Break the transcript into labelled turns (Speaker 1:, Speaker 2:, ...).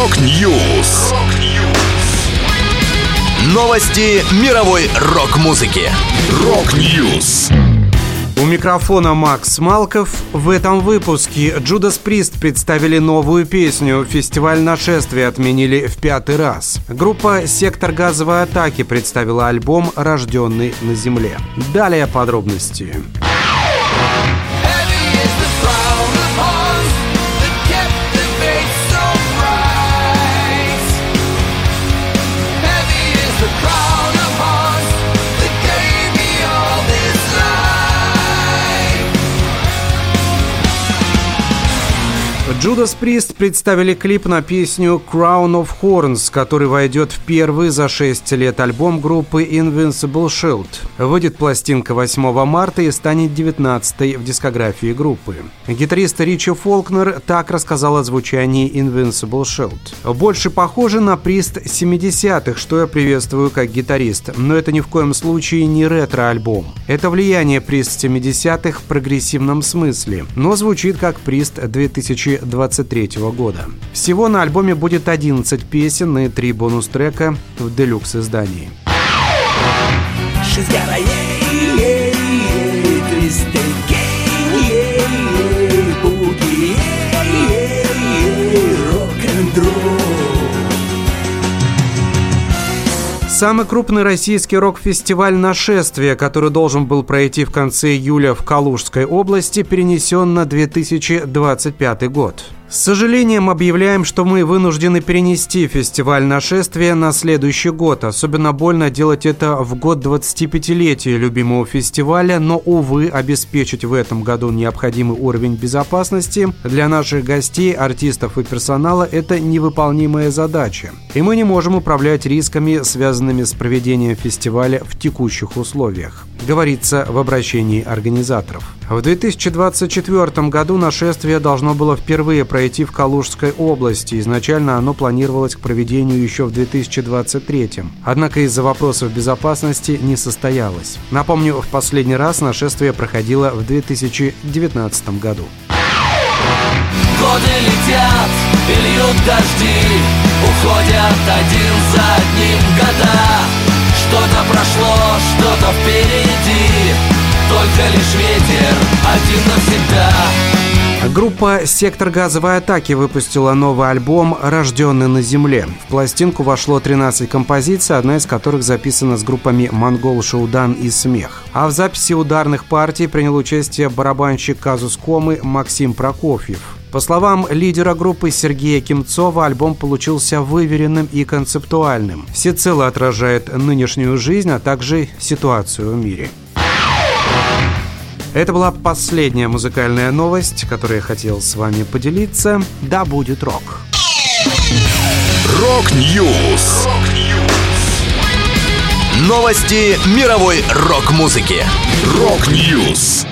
Speaker 1: Rock News. Новости мировой рок-музыки. Rock News.
Speaker 2: У микрофона Макс Малков. В этом выпуске Judas Priest представили новую песню. Фестиваль «Нашествие» отменили в пятый раз. Группа «Сектор газовой атаки» представила альбом «Рожденный на земле». Далее подробности. Подробности. Judas Priest представили клип на песню Crown of Horns, который войдет в первый за 6 лет альбом группы Invincible Shield. Выйдет пластинка 8 марта и станет 19-й в дискографии группы. Гитарист Ричи Фолкнер так рассказал о звучании Invincible Shield. «Больше похоже на Прист 70-х, что я приветствую как гитарист, но это ни в коем случае не ретро-альбом. Это влияние Прист 70-х в прогрессивном смысле, но звучит как Прист 2000 2023 года. Всего на альбоме будет 11 песен и 3 бонус-трека в делюкс-издании. She's got Самый крупный российский рок-фестиваль «Нашествие», который должен был пройти в конце июля в Калужской области, перенесен на 2025 год. С сожалением объявляем, что мы вынуждены перенести фестиваль нашествия на следующий год. Особенно больно делать это в год 25-летия любимого фестиваля, но, увы, обеспечить в этом году необходимый уровень безопасности для наших гостей, артистов и персонала – это невыполнимая задача. И мы не можем управлять рисками, связанными с проведением фестиваля в текущих условиях говорится в обращении организаторов. В 2024 году нашествие должно было впервые пройти в Калужской области. Изначально оно планировалось к проведению еще в 2023. Однако из-за вопросов безопасности не состоялось. Напомню, в последний раз нашествие проходило в 2019 году. Годы летят и льют дожди, уходят один за одним года. Что-то впереди Только лишь ветер, один навсегда Группа «Сектор газовой атаки» выпустила новый альбом «Рожденный на земле». В пластинку вошло 13 композиций, одна из которых записана с группами «Монгол Шаудан» и «Смех». А в записи ударных партий принял участие барабанщик казус комы Максим Прокофьев. По словам лидера группы Сергея Кимцова, альбом получился выверенным и концептуальным. Всецело отражает нынешнюю жизнь, а также ситуацию в мире. Это была последняя музыкальная новость, которую я хотел с вами поделиться. Да будет рок!
Speaker 1: Rock News! Новости мировой рок-музыки. Rock News!